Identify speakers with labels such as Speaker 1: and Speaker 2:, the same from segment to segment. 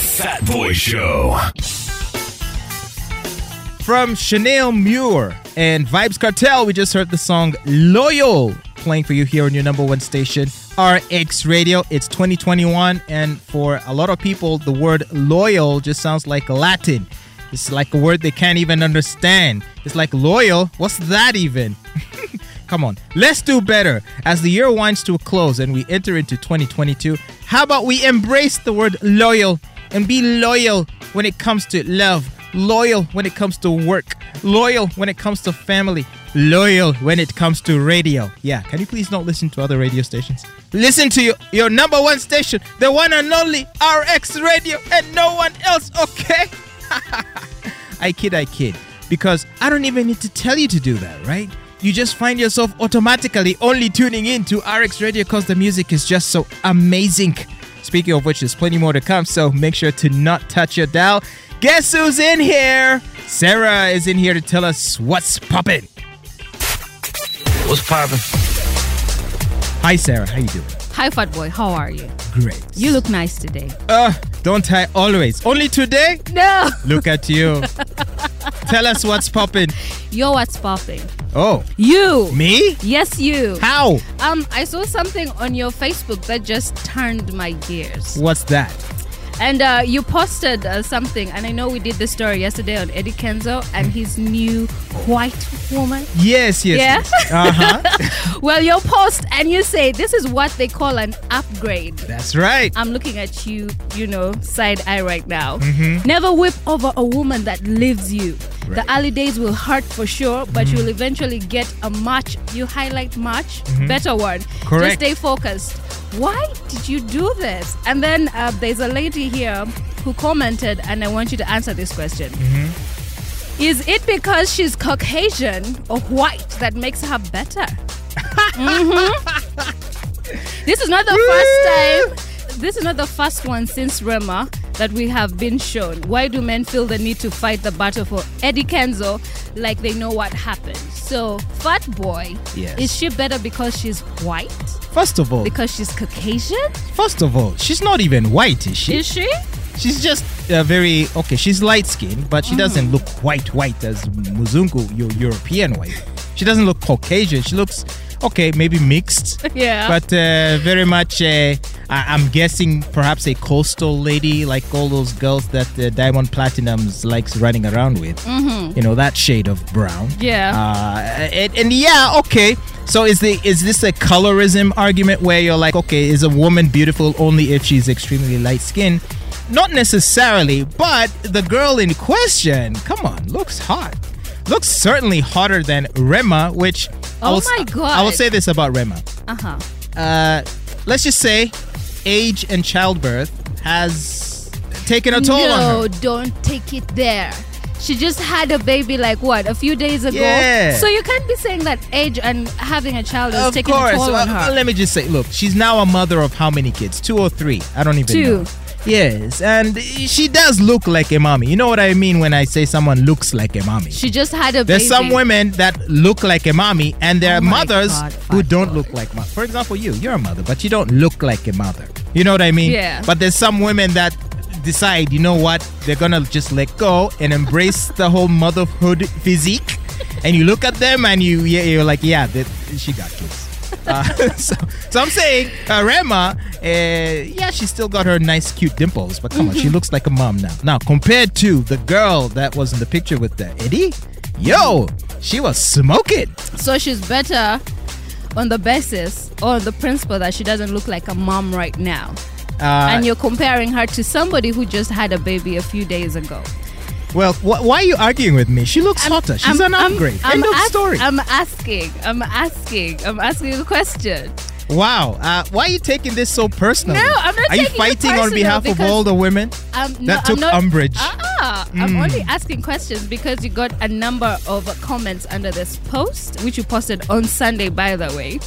Speaker 1: Fat Boy Show.
Speaker 2: From Chanel Muir and Vibes Cartel, we just heard the song Loyal playing for you here on your number one station, RX Radio. It's 2021, and for a lot of people, the word loyal just sounds like Latin. It's like a word they can't even understand. It's like loyal. What's that even? Come on, let's do better. As the year winds to a close and we enter into 2022, how about we embrace the word loyal and be loyal when it comes to love, loyal when it comes to work, loyal when it comes to family, loyal when it comes to radio. Yeah, can you please not listen to other radio stations? Listen to your, your number one station, the one and only RX Radio, and no one else, okay? I kid, I kid. Because I don't even need to tell you to do that, right? You just find yourself automatically only tuning in to RX Radio because the music is just so amazing. Speaking of which, there's plenty more to come, so make sure to not touch your dial. Guess who's in here? Sarah is in here to tell us what's poppin'.
Speaker 3: What's poppin'?
Speaker 2: Hi, Sarah. How you doing?
Speaker 4: Hi, Fat Boy. How are you?
Speaker 2: Great.
Speaker 4: You look nice today.
Speaker 2: Uh, don't I always? Only today?
Speaker 4: No.
Speaker 2: Look at you. tell us what's poppin'.
Speaker 4: Yo, what's popping?
Speaker 2: Oh,
Speaker 4: You.
Speaker 2: me?
Speaker 4: Yes, you.
Speaker 2: How?
Speaker 4: Um, I saw something on your Facebook that just turned my gears.
Speaker 2: What's that?
Speaker 4: And uh, you posted uh, something, and I know we did the story yesterday on Eddie Kenzo and his new white woman.
Speaker 2: Yes, yes.
Speaker 4: Yeah?
Speaker 2: yes. Uh-huh.
Speaker 4: Well, your post, and you say this is what they call an upgrade.
Speaker 2: That's right.
Speaker 4: I'm looking at you, you know, side eye right now.
Speaker 2: Mm-hmm.
Speaker 4: Never whip over a woman that lives you.
Speaker 2: Right.
Speaker 4: The early days will hurt for sure, but you'll eventually get a much, you highlight much better one.
Speaker 2: Mm-hmm. Correct.
Speaker 4: Just stay focused. Why did you do this? And then uh, there's a lady here who commented, and I want you to answer this question.
Speaker 2: Mm-hmm.
Speaker 4: Is it because she's Caucasian or white that makes her better? Mhm. This is not the first time. This is not the first one since Rema that we have been shown. Why do men feel the need to fight the battle for Eddie Kenzo like they know what happened? So, Fat Boy,
Speaker 2: Yes.
Speaker 4: is she better because she's white?
Speaker 2: First of all,
Speaker 4: Because she's Caucasian?
Speaker 2: first of all, she's not even white, is she?
Speaker 4: Is she?
Speaker 2: She's just uh, very okay. She's light skinned, but she doesn't look white, white as Muzungu, your European white. She doesn't look Caucasian. She looks okay, maybe mixed,
Speaker 4: Yeah.
Speaker 2: but uh, very much. Uh, I- I'm guessing perhaps a coastal lady, like all those girls that uh, Diamond Platnumz likes running around with. Mm-hmm. You know that shade of brown.
Speaker 4: Yeah.
Speaker 2: Uh, and, and yeah, okay. So is the is this a colorism argument where you're like, okay, is a woman beautiful only if she's extremely light skinned? Not necessarily, but the girl in question, come on, looks hot. Looks certainly hotter than Rema, which
Speaker 4: Oh
Speaker 2: will,
Speaker 4: my God.
Speaker 2: I will say this about Rema.
Speaker 4: Uh huh.
Speaker 2: Uh, let's just say, age and childbirth has taken a toll
Speaker 4: no,
Speaker 2: on her.
Speaker 4: don't take it there. She just had a baby like what a few days ago.
Speaker 2: Yeah.
Speaker 4: So you can't be saying that age and having a child is
Speaker 2: Of
Speaker 4: taking
Speaker 2: course.
Speaker 4: a toll on her.
Speaker 2: let me just say, look, she's now a mother of how many kids? Two or three? I don't even
Speaker 4: Two.
Speaker 2: know. Yes, and she does look like a mommy. You know what I mean when I say someone looks like a mommy?
Speaker 4: She just had a
Speaker 2: There's
Speaker 4: baby.
Speaker 2: some women that look like a mommy, and there
Speaker 4: Oh
Speaker 2: are mothers
Speaker 4: God,
Speaker 2: who don't
Speaker 4: boy.
Speaker 2: look like mom. For example, you, you're a mother, but you don't look like a mother. You know what I mean?
Speaker 4: Yeah.
Speaker 2: But there's some women that decide, you know what, they're gonna just let go and embrace the whole motherhood physique, and you look at them and you, yeah, you're like, yeah, that, she got kids. Uh, so, so I'm saying, uh, Rema, uh, yeah, she still got her nice, cute dimples, but come on, she looks like a mom now. Now, compared to the girl that was in the picture with the Eddie, yo, she was smoking.
Speaker 4: So she's better on the basis or the principle that she doesn't look like a mom right now.
Speaker 2: Uh,
Speaker 4: and you're comparing her to somebody who just had a baby a few days ago.
Speaker 2: Well, wh- why are you arguing with me? She looks hotter. She's
Speaker 4: I'm-
Speaker 2: an
Speaker 4: I'm-
Speaker 2: upgrade.
Speaker 4: I'm
Speaker 2: End of
Speaker 4: ask-
Speaker 2: story.
Speaker 4: I'm asking. I'm asking. I'm asking a question.
Speaker 2: wow. Uh, why are you taking this so personally?
Speaker 4: No, I'm not
Speaker 2: Are you fighting on behalf of all the women?
Speaker 4: Um, no,
Speaker 2: That took
Speaker 4: I'm not,
Speaker 2: umbrage.
Speaker 4: Ah, I'm only asking questions because you got a number of comments under this post, which you posted on Sunday, by the way.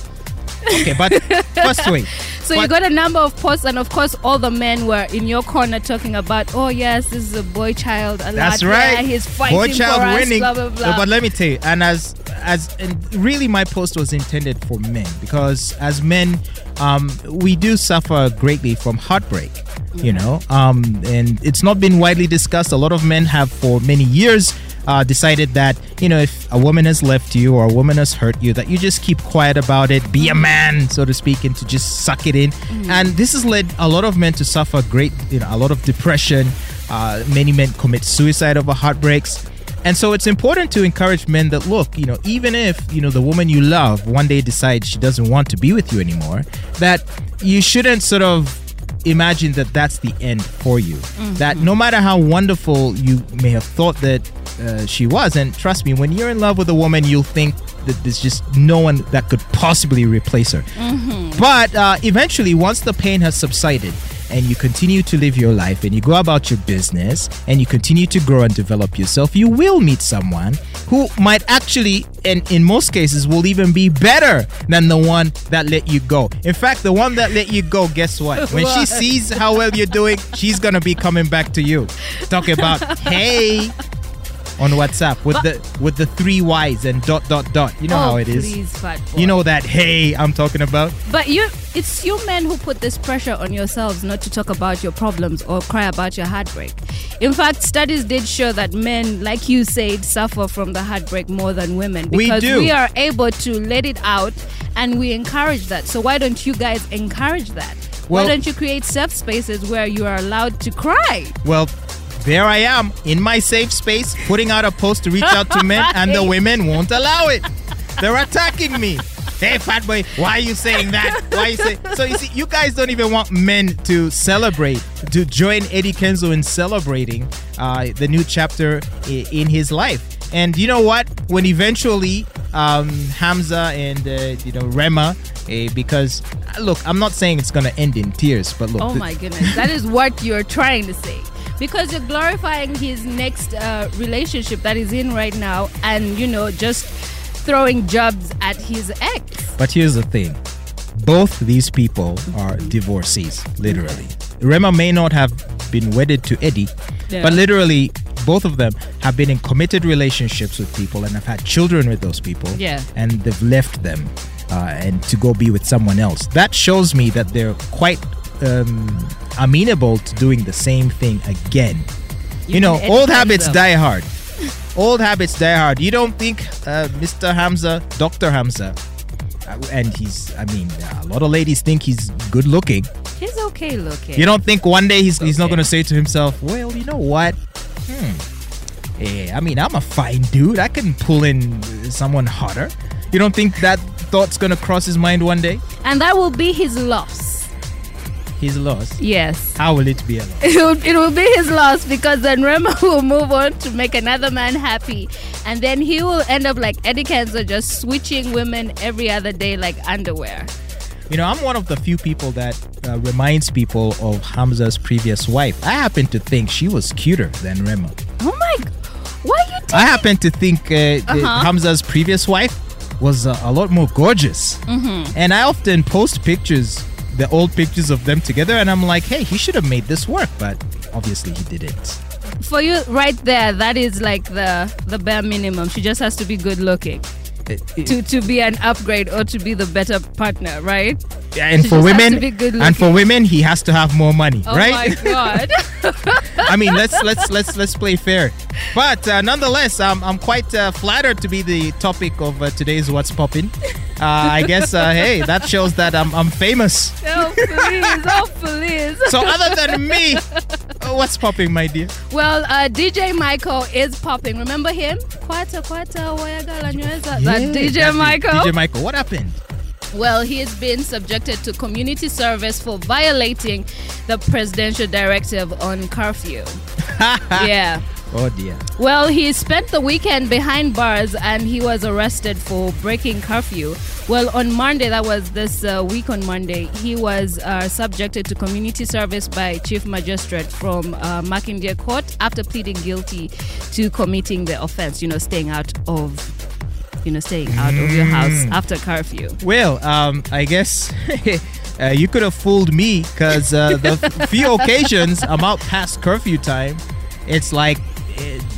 Speaker 2: Okay, but first wait.
Speaker 4: So you got a number of posts, and of course, all the men were in your corner talking about, oh yes, this is a boy child. A
Speaker 2: That's
Speaker 4: lot.
Speaker 2: right.
Speaker 4: Yeah, he's fighting
Speaker 2: Boy child
Speaker 4: for us,
Speaker 2: winning.
Speaker 4: Blah blah blah.
Speaker 2: But let me tell you, and as as and really my post was intended for men because as men, um, we do suffer greatly from heartbreak. You know, um, and it's not been widely discussed. A lot of men have for many years uh, decided that you know if a woman has left you or a woman has hurt you that you just keep quiet about it. Be a man so to speak and to just suck it in. And this has led a lot of men to suffer great you know a lot of depression. Uh, many men commit suicide over heartbreaks. And so it's important to encourage men that look, you know, even if, you know, the woman you love one day decides she doesn't want to be with you anymore, that you shouldn't sort of imagine that that's the end for you. That no matter how wonderful you may have thought that uh, she was, and trust me, when you're in love with a woman, you'll think that there's just no one that could possibly replace her. But uh, eventually, once the pain has subsided, and you continue to live your life and you go about your business and you continue to grow and develop yourself, you will meet someone who might actually, and in most cases, will even be better than the one that let you go. In fact, the one that let you go, guess what? When she sees how well you're doing, she's gonna be coming back to you. Talk about, hey, on WhatsApp with the with the three Y's and dot dot dot. You know
Speaker 4: oh,
Speaker 2: how it is.
Speaker 4: Please, fat boy.
Speaker 2: You know that hey I'm talking about.
Speaker 4: But you, it's you men who put this pressure on yourselves not to talk about your problems or cry about your heartbreak. In fact, studies did show that men, like you said, suffer from the heartbreak more than women
Speaker 2: We
Speaker 4: because
Speaker 2: do.
Speaker 4: we are able to let it out and we encourage that. So why don't you guys encourage that?
Speaker 2: Well-
Speaker 4: why don't you create safe spaces where you are allowed to cry?
Speaker 2: Well, there I am in my safe space, putting out a post to reach out to men, and the women won't allow it. They're attacking me. Hey, fat boy, why are you saying that? Why are you saying? So you see, you guys don't even want men to celebrate, to join Eddie Kenzo in celebrating uh, the new chapter in his life. And you know what? When eventually um, Hamza and uh, you know Rema, eh, because uh, look, I'm not saying it's gonna end in tears, but look,
Speaker 4: Oh my goodness, that is what you're trying to say. Because you're glorifying his next uh, relationship that he's in right now and, you know, just throwing jobs at his ex.
Speaker 2: But here's the thing both these people are divorcees, literally. Rema may not have been wedded to Eddie,
Speaker 4: Yeah.
Speaker 2: but literally, both of them have been in committed relationships with people and have had children with those people.
Speaker 4: Yeah.
Speaker 2: And they've left them uh, and to go be with someone else. That shows me that they're quite um, amenable to doing the same thing again. You,
Speaker 4: You
Speaker 2: know, old habits
Speaker 4: them.
Speaker 2: die hard. Old habits die hard. You don't think uh, Mr. Hamza, Dr. Hamza, uh, and he's, I mean, uh, a lot of ladies think he's good looking.
Speaker 4: He's okay looking.
Speaker 2: You don't think one day he's, he's not going to say to himself, well, you know what? Hmm. Eh, I mean, I'm a fine dude. I can pull in someone hotter. You don't think that thought's going to cross his mind one day?
Speaker 4: and that will be his loss.
Speaker 2: He's lost.
Speaker 4: Yes.
Speaker 2: How will it be a loss?
Speaker 4: It will, it will be his loss because then Rema will move on to make another man happy. And then he will end up like Eddie Kenzo, just switching women every other day like underwear.
Speaker 2: You know, I'm one of the few people that uh, reminds people of Hamza's previous wife. I happen to think she was cuter than Rema.
Speaker 4: Oh my. Why you
Speaker 2: I happen to think uh,
Speaker 4: Uh-huh.
Speaker 2: Hamza's previous wife was uh, a lot more gorgeous.
Speaker 4: Mm-hmm.
Speaker 2: And I often post pictures, the old pictures of them together, and I'm like, hey, he should have made this work, but obviously he didn't.
Speaker 4: for you right there that is like the the bare minimum she just has to be good looking
Speaker 2: It- it-
Speaker 4: to to be an upgrade or to be the better partner right Yeah,
Speaker 2: and
Speaker 4: she
Speaker 2: for women,
Speaker 4: to be good
Speaker 2: and for women, he has to have more money,
Speaker 4: oh
Speaker 2: right?
Speaker 4: Oh my god
Speaker 2: I mean, let's let's let's let's play fair. But uh, nonetheless, I'm I'm quite uh, flattered to be the topic of uh, today's What's Poppin'. Uh, I guess uh, hey, that shows that I'm I'm famous.
Speaker 4: oh please oh please
Speaker 2: So other than me, uh, what's popping, my dear?
Speaker 4: well uh, dj michael is popping remember him kwata kwata that dj michael
Speaker 2: DJ Michael, what happened?
Speaker 4: Well, he has been subjected to community service for violating the presidential directive on curfew. yeah.
Speaker 2: Oh dear.
Speaker 4: Well, he spent the weekend behind bars and he was arrested for breaking curfew. Well, on Monday, that was this uh, week on Monday, he was uh, subjected to community service by Chief Magistrate from uh, Makindye Court after pleading guilty to committing the offense, you know, staying out of. You know, staying out of your house after curfew.
Speaker 2: Well, um, I guess uh, you could have fooled me because uh, the f- few occasions I'm out past curfew time, it's like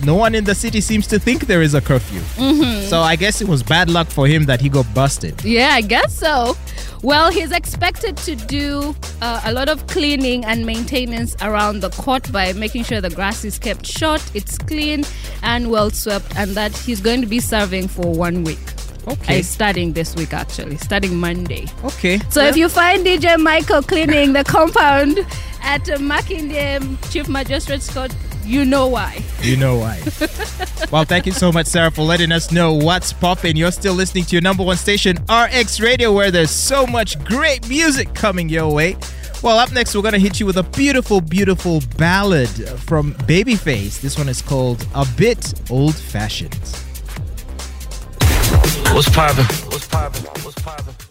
Speaker 2: no one in the city seems to think there is a curfew.
Speaker 4: Mm-hmm.
Speaker 2: So I guess it was bad luck for him that he got busted.
Speaker 4: Yeah, I guess so. Well, he's expected to do uh, a lot of cleaning and maintenance around the court by making sure the grass is kept short, it's clean and well swept, and that he's going to be serving for one week.
Speaker 2: Okay.
Speaker 4: Starting this week, actually, starting Monday.
Speaker 2: Okay.
Speaker 4: So if you find DJ Michael cleaning the compound at uh, Chief Magistrate's Court, you know why.
Speaker 2: You know why. well, thank you so much, Sarah, for letting us know what's popping. You're still listening to your number one station, RX Radio, where there's so much great music coming your way. Well, up next, we're going to hit you with a beautiful, beautiful ballad from Babyface. This one is called A Bit Old Fashioned.
Speaker 3: What's poppin'? What's poppin'? What's poppin'?